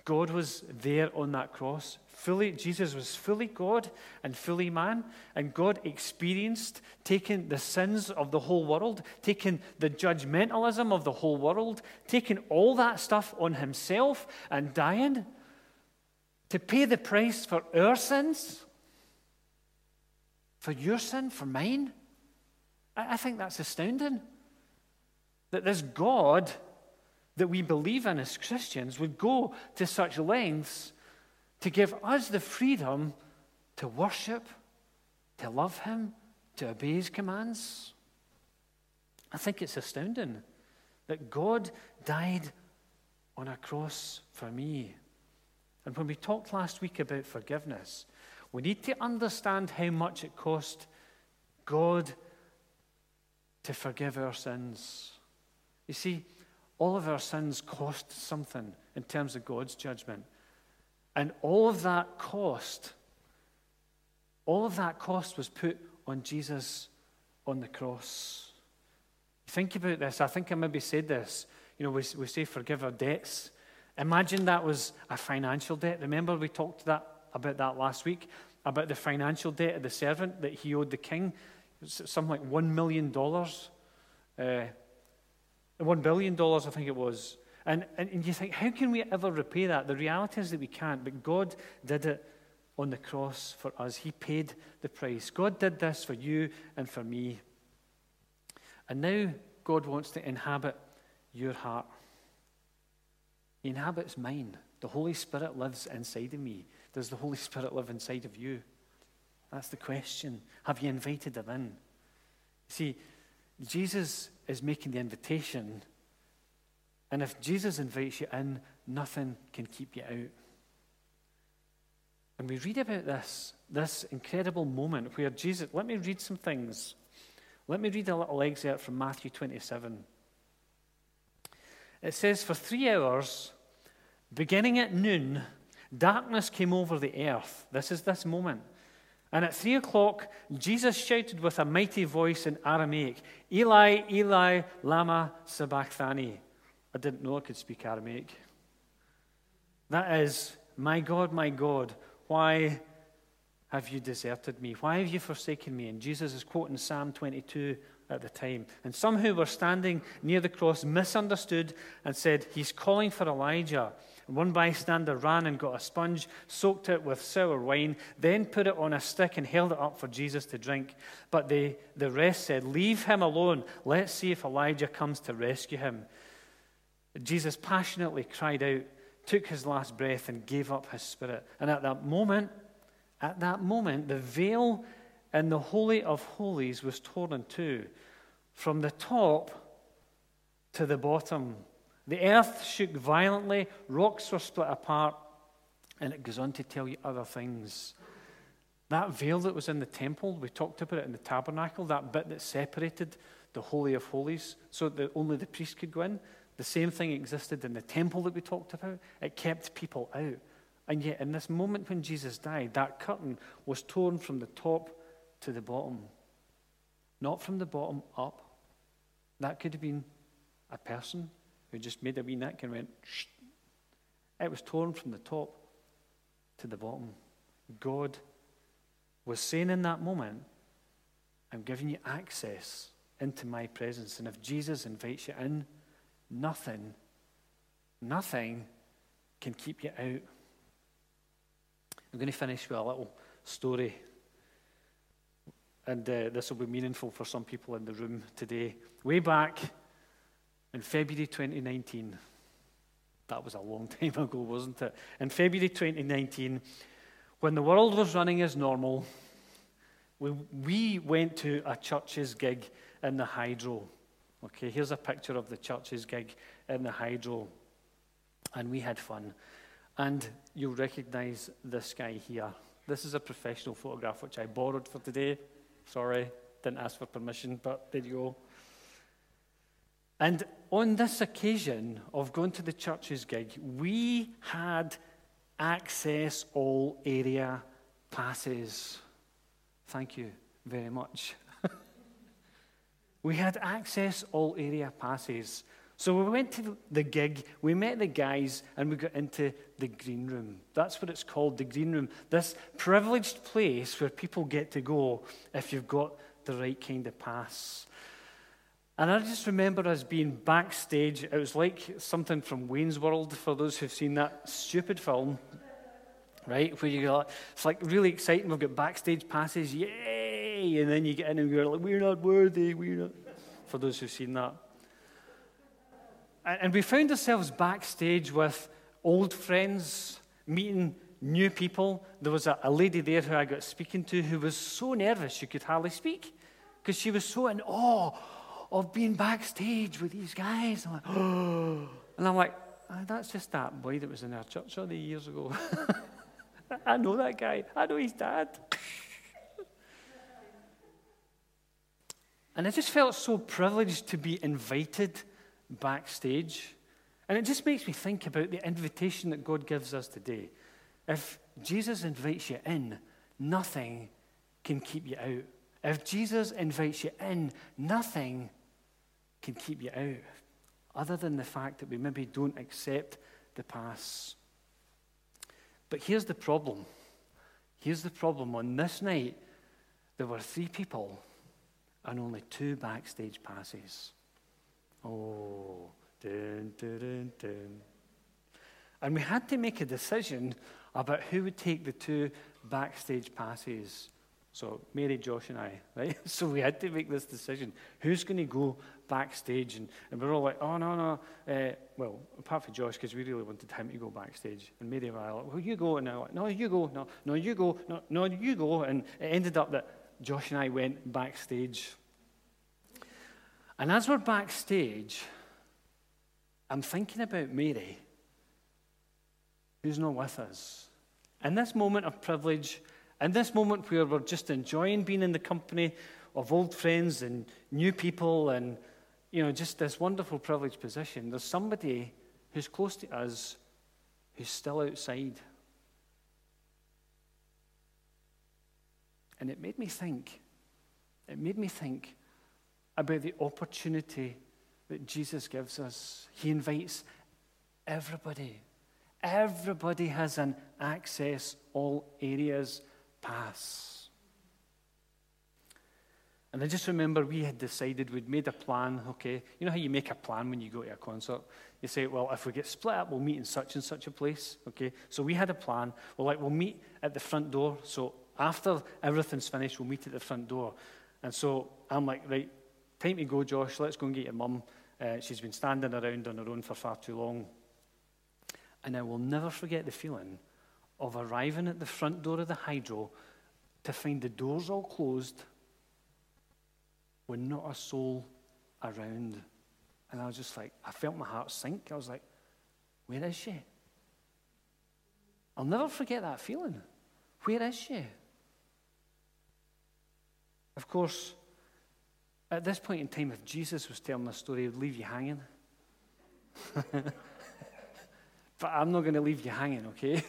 S1: God was there on that cross. Fully, Jesus was fully God and fully man. And God experienced taking the sins of the whole world, taking the judgmentalism of the whole world, taking all that stuff on himself and dying to pay the price for our sins, for your sin, for mine. I think that's astounding. That this God that we believe in as Christians would go to such lengths to give us the freedom to worship, to love Him, to obey His commands. I think it's astounding that God died on a cross for me. And when we talked last week about forgiveness, we need to understand how much it cost God to forgive our sins. You see, all of our sins cost something in terms of God's judgment. And all of that cost, all of that cost was put on Jesus on the cross. Think about this. I think I maybe said this. You know, we, we say forgive our debts. Imagine that was a financial debt. Remember, we talked that, about that last week, about the financial debt of the servant that he owed the king. Something like $1 million. Uh, $1 billion, I think it was. And, and, and you think, how can we ever repay that? The reality is that we can't, but God did it on the cross for us. He paid the price. God did this for you and for me. And now God wants to inhabit your heart. He inhabits mine. The Holy Spirit lives inside of me. Does the Holy Spirit live inside of you? That's the question. Have you invited him in? See, Jesus is making the invitation. And if Jesus invites you in, nothing can keep you out. And we read about this, this incredible moment where Jesus, let me read some things. Let me read a little excerpt from Matthew 27. It says, For three hours, beginning at noon, darkness came over the earth. This is this moment. And at three o'clock, Jesus shouted with a mighty voice in Aramaic, Eli, Eli, Lama Sabachthani. I didn't know I could speak Aramaic. That is, My God, my God, why have you deserted me? Why have you forsaken me? And Jesus is quoting Psalm 22 at the time. And some who were standing near the cross misunderstood and said, He's calling for Elijah. And one bystander ran and got a sponge, soaked it with sour wine, then put it on a stick and held it up for Jesus to drink. But they, the rest said, Leave him alone. Let's see if Elijah comes to rescue him. Jesus passionately cried out, took his last breath, and gave up his spirit. And at that moment, at that moment, the veil in the Holy of Holies was torn in two from the top to the bottom. The earth shook violently, rocks were split apart, and it goes on to tell you other things. That veil that was in the temple, we talked about it in the tabernacle, that bit that separated the Holy of Holies so that only the priest could go in, the same thing existed in the temple that we talked about. It kept people out. And yet, in this moment when Jesus died, that curtain was torn from the top to the bottom, not from the bottom up. That could have been a person who just made a wee neck and went, Shh. It was torn from the top to the bottom. God was saying in that moment, I'm giving you access into my presence. And if Jesus invites you in, nothing, nothing can keep you out. I'm going to finish with a little story. And uh, this will be meaningful for some people in the room today. Way back in February 2019, that was a long time ago, wasn't it? In February 2019, when the world was running as normal, we, we went to a CHVRCHES gig in the Hydro. Okay, here's a picture of the CHVRCHES gig in the Hydro. And we had fun. And you'll recognize this guy here. This is a professional photograph which I borrowed for today. Sorry, didn't ask for permission, but there you go. And on this occasion of going to the CHVRCHES gig, we had access all area passes. Thank you very much. we had access all area passes. So we went to the gig, we met the guys, and we got into the green room. That's what it's called, the green room. This privileged place where people get to go if you've got the right kind of pass. And I just remember us being backstage. It was like something from Wayne's World, for those who've seen that stupid film, right? Where you go, it's like really exciting. We've got backstage passes, yay! And then you get in and you're like, we're not worthy, we're not. For those who've seen that. And we found ourselves backstage with old friends, meeting new people. There was a, a, lady there who I got speaking to who was so nervous she could hardly speak because she was so in awe of being backstage with these guys. I'm like, oh. And I'm like, oh, that's just that boy that was in our church all the years ago. I know that guy. I know his dad. and I just felt so privileged to be invited backstage. And it just makes me think about the invitation that God gives us today. If Jesus invites you in, nothing can keep you out. If Jesus invites you in, nothing can keep you out, other than the fact that we maybe don't accept the pass. But here's the problem. Here's the problem. On this night, there were three people and only two backstage passes. Oh, dun, dun, dun. And we had to make a decision about who would take the two backstage passes. So, Mary, Josh, and I, right? So, we had to make this decision. Who's going to go backstage? And, and we are all like, oh, no, no. Uh, well, apart from Josh, because we really wanted him to go backstage. And Mary and I were like, well, you go. And I like, no, you go. No, no, you go. No, no, you go. And it ended up that Josh and I went backstage. And as we're backstage, I'm thinking about Mary, who's not with us. In this moment of privilege, in this moment where we're just enjoying being in the company of old friends and new people and, you know, just this wonderful privileged position, there's somebody who's close to us who's still outside. And it made me think, it made me think about the opportunity that Jesus gives us. He invites everybody. Everybody has an access all areas pass. And I just remember we had decided, we'd made a plan, okay? You know how you make a plan when you go to a concert? You say, well, if we get split up, we'll meet in such and such a place, okay? So we had a plan. Well, like, we'll meet at the front door. So after everything's finished, we'll meet at the front door. And so I'm like, right, time to go, Josh. Let's go and get your mum. Uh, she's been standing around on her own for far too long. And I will never forget the feeling of arriving at the front door of the hydro to find the doors all closed with not a soul around. And I was just like, I felt my heart sink. I was like, where is she? I'll never forget that feeling. Where is she? Of course, at this point in time, if Jesus was telling a story, he would leave you hanging. but I'm not going to leave you hanging, okay?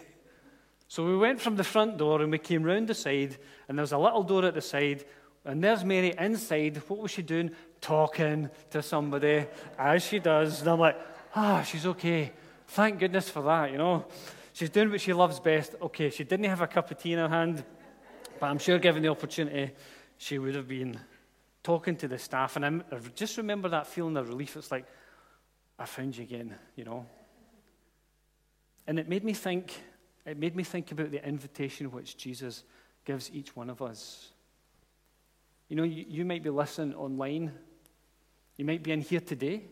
S1: So we went from the front door and we came round the side, and there was a little door at the side and there's Mary inside. What was she doing? Talking to somebody, as she does. And I'm like, ah, she's okay. Thank goodness for that, you know. She's doing what she loves best. Okay, she didn't have a cup of tea in her hand, but I'm sure given the opportunity, she would have been talking to the staff. And I'm, just remember that feeling of relief. It's like, I found you again, you know. And it made me think, it made me think about the invitation which Jesus gives each one of us. You know, you, you might be listening online, you might be in here today,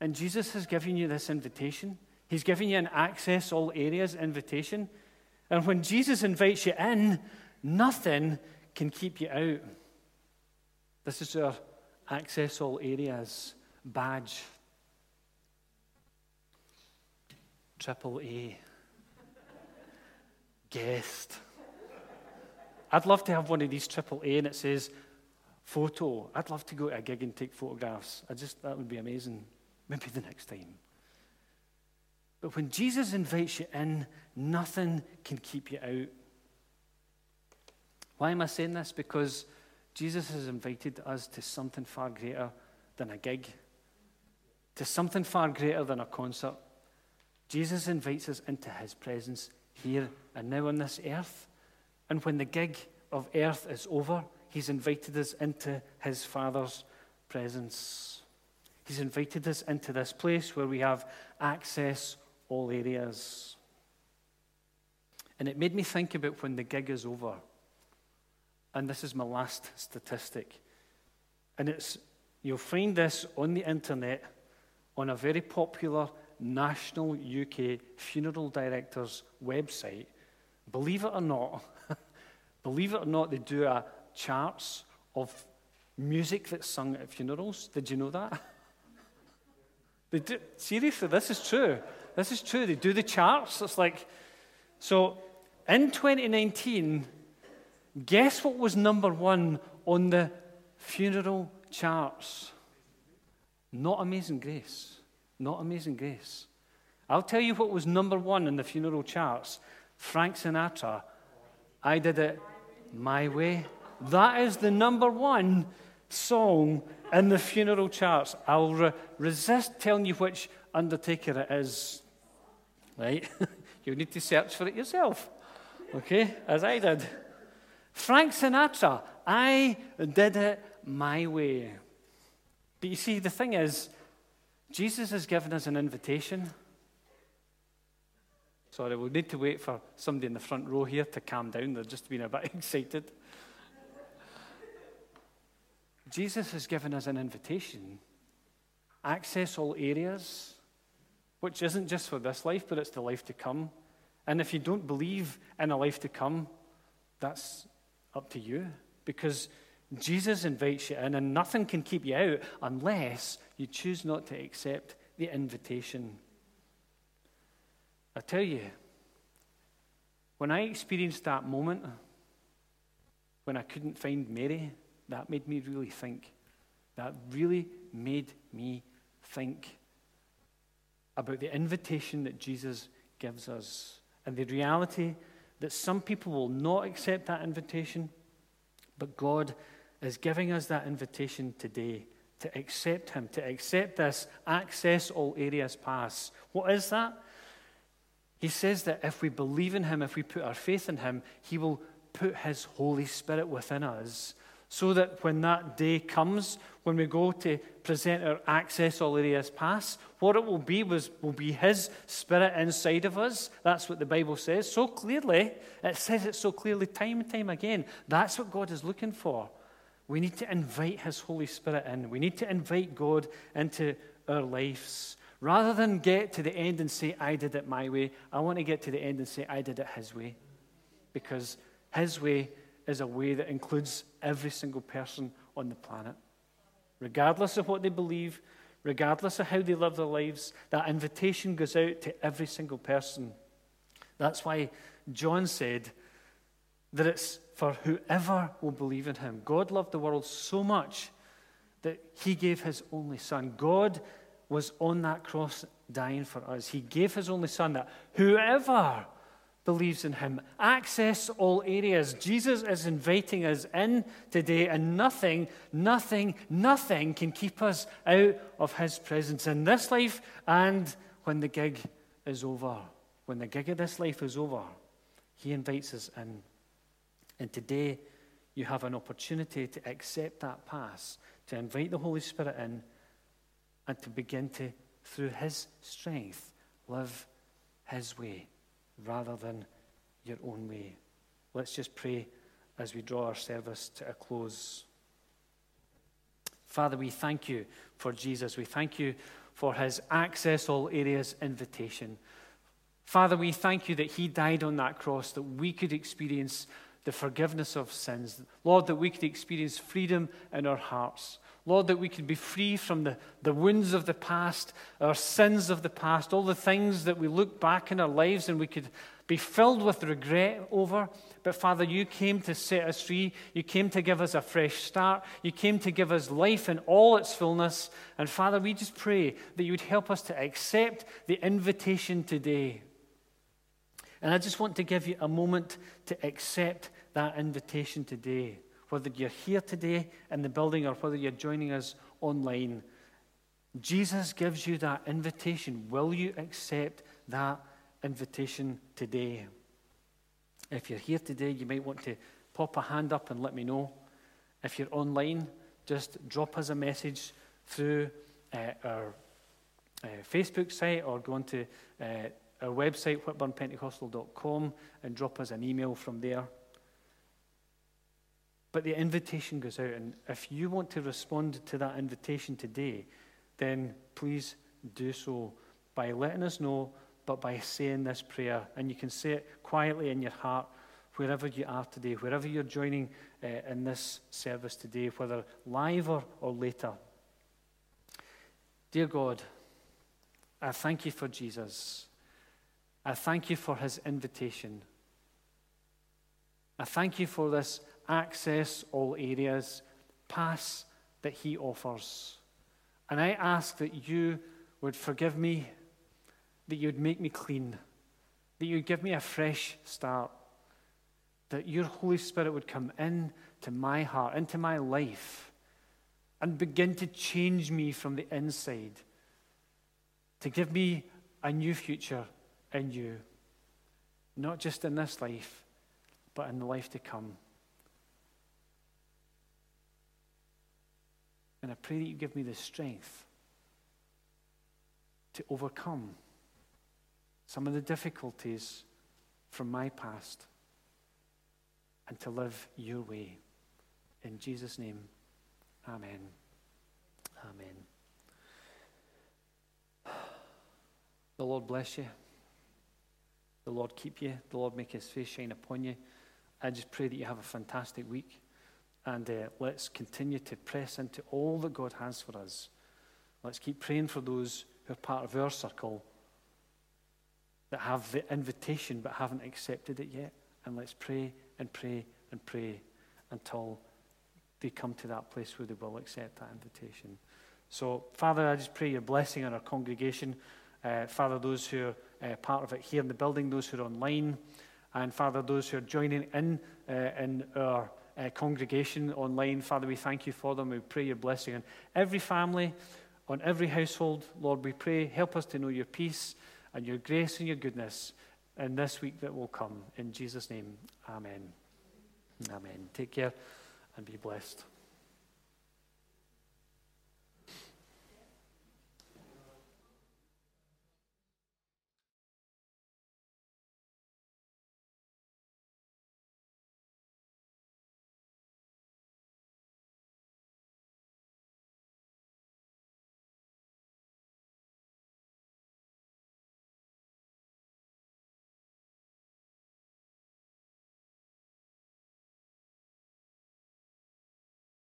S1: and Jesus has given you this invitation. He's given you an access all areas invitation. And when Jesus invites you in, nothing can keep you out. This is our access all areas badge. Triple A. Guest. I'd love to have one of these triple A and it says photo. I'd love to go to a gig and take photographs. I just, that would be amazing. Maybe the next time. But when Jesus invites you in, nothing can keep you out. Why am I saying this? Because Jesus has invited us to something far greater than a gig, to something far greater than a concert. Jesus invites us into his presence here and now on this earth. And when the gig of earth is over, He's invited us into His Father's presence. He's invited us into this place where we have access all areas. And it made me think about when the gig is over. And this is my last statistic. And it's you'll find this on the internet on a very popular national UK funeral director's website. Believe it or not, Believe it or not, they do a charts of music that's sung at funerals. Did you know that? They do, seriously, this is true. This is true. They do the charts. It's like, so in 2019, guess what was number one on the funeral charts? Not Amazing Grace. Not Amazing Grace. I'll tell you what was number one in the funeral charts Frank Sinatra. I did it my Way. That is the number one song in the funeral charts. I'll re- resist telling you which undertaker it is. Right? you need to search for it yourself. Okay? As I did. Frank Sinatra, I did it my way. But you see, the thing is, Jesus has given us an invitation. Sorry, we'll need to wait for somebody in the front row here to calm down. They're just being a bit excited. Jesus has given us an invitation. Access all areas, which isn't just for this life, but it's the life to come. And if you don't believe in a life to come, that's up to you. Because Jesus invites you in, and nothing can keep you out unless you choose not to accept the invitation. I tell you, when I experienced that moment, when I couldn't find Mary, that made me really think. That really made me think about the invitation that Jesus gives us and the reality that some people will not accept that invitation, but God is giving us that invitation today to accept Him, to accept this access all areas pass. What is that? He says that if we believe in Him, if we put our faith in Him, He will put His Holy Spirit within us so that when that day comes, when we go to present our access all areas pass, what it will be was will be His Spirit inside of us. That's what the Bible says so clearly. It says it so clearly time and time again. That's what God is looking for. We need to invite His Holy Spirit in. We need to invite God into our lives. Rather than get to the end and say, I did it my way, I want to get to the end and say, I did it His way. Because His way is a way that includes every single person on the planet. Regardless of what they believe, regardless of how they live their lives, that invitation goes out to every single person. That's why John said that it's for whoever will believe in him. God loved the world so much that he gave his only son. God was on that cross dying for us. He gave his only son that whoever believes in him. Access all areas. Jesus is inviting us in today, and nothing, nothing, nothing can keep us out of his presence in this life and when the gig is over. When the gig of this life is over, he invites us in. And today, you have an opportunity to accept that pass, to invite the Holy Spirit in, and to begin to, through his strength, live his way rather than your own way. Let's just pray as we draw our service to a close. Father, we thank you for Jesus. We thank you for his access all areas invitation. Father, we thank you that he died on that cross that we could experience the forgiveness of sins. Lord, that we could experience freedom in our hearts. Lord, that we could be free from the, the wounds of the past, our sins of the past, all the things that we look back in our lives and we could be filled with regret over. But Father, you came to set us free. You came to give us a fresh start. You came to give us life in all its fullness. And Father, we just pray that you would help us to accept the invitation today. And I just want to give you a moment to accept that invitation today whether you're here today in the building or whether you're joining us online. Jesus gives you that invitation. Will you accept that invitation today? If you're here today, you might want to pop a hand up and let me know. If you're online, just drop us a message through uh, our uh, Facebook site or go onto uh, our website, whitburnpentecostal.com, and drop us an email from there. But the invitation goes out, and if you want to respond to that invitation today, then please do so by letting us know, but by saying this prayer. And you can say it quietly in your heart wherever you are today, wherever you're joining uh, in this service today, whether live or, or later. Dear God, I thank you for Jesus. I thank you for his invitation. I thank you for this access all areas, pass that He offers. And I ask that you would forgive me, that you would make me clean, that you would give me a fresh start, that your Holy Spirit would come in to my heart, into my life, and begin to change me from the inside, to give me a new future in you, not just in this life, but in the life to come. And I pray that you give me the strength to overcome some of the difficulties from my past and to live your way. In Jesus' name, amen. Amen. The Lord bless you. The Lord keep you. The Lord make his face shine upon you. I just pray that you have a fantastic week. And uh, let's continue to press into all that God has for us. Let's keep praying for those who are part of our circle that have the invitation but haven't accepted it yet. And let's pray and pray and pray until they come to that place where they will accept that invitation. So, Father, I just pray your blessing on our congregation. Uh, Father, those who are uh, part of it here in the building, those who are online, and Father, those who are joining in uh, in our uh, congregation online. Father, we thank you for them. We pray your blessing on every family, on every household. Lord, we pray, help us to know your peace and your grace and your goodness in this week that will come. In Jesus' name, amen. Amen. Take care and be blessed.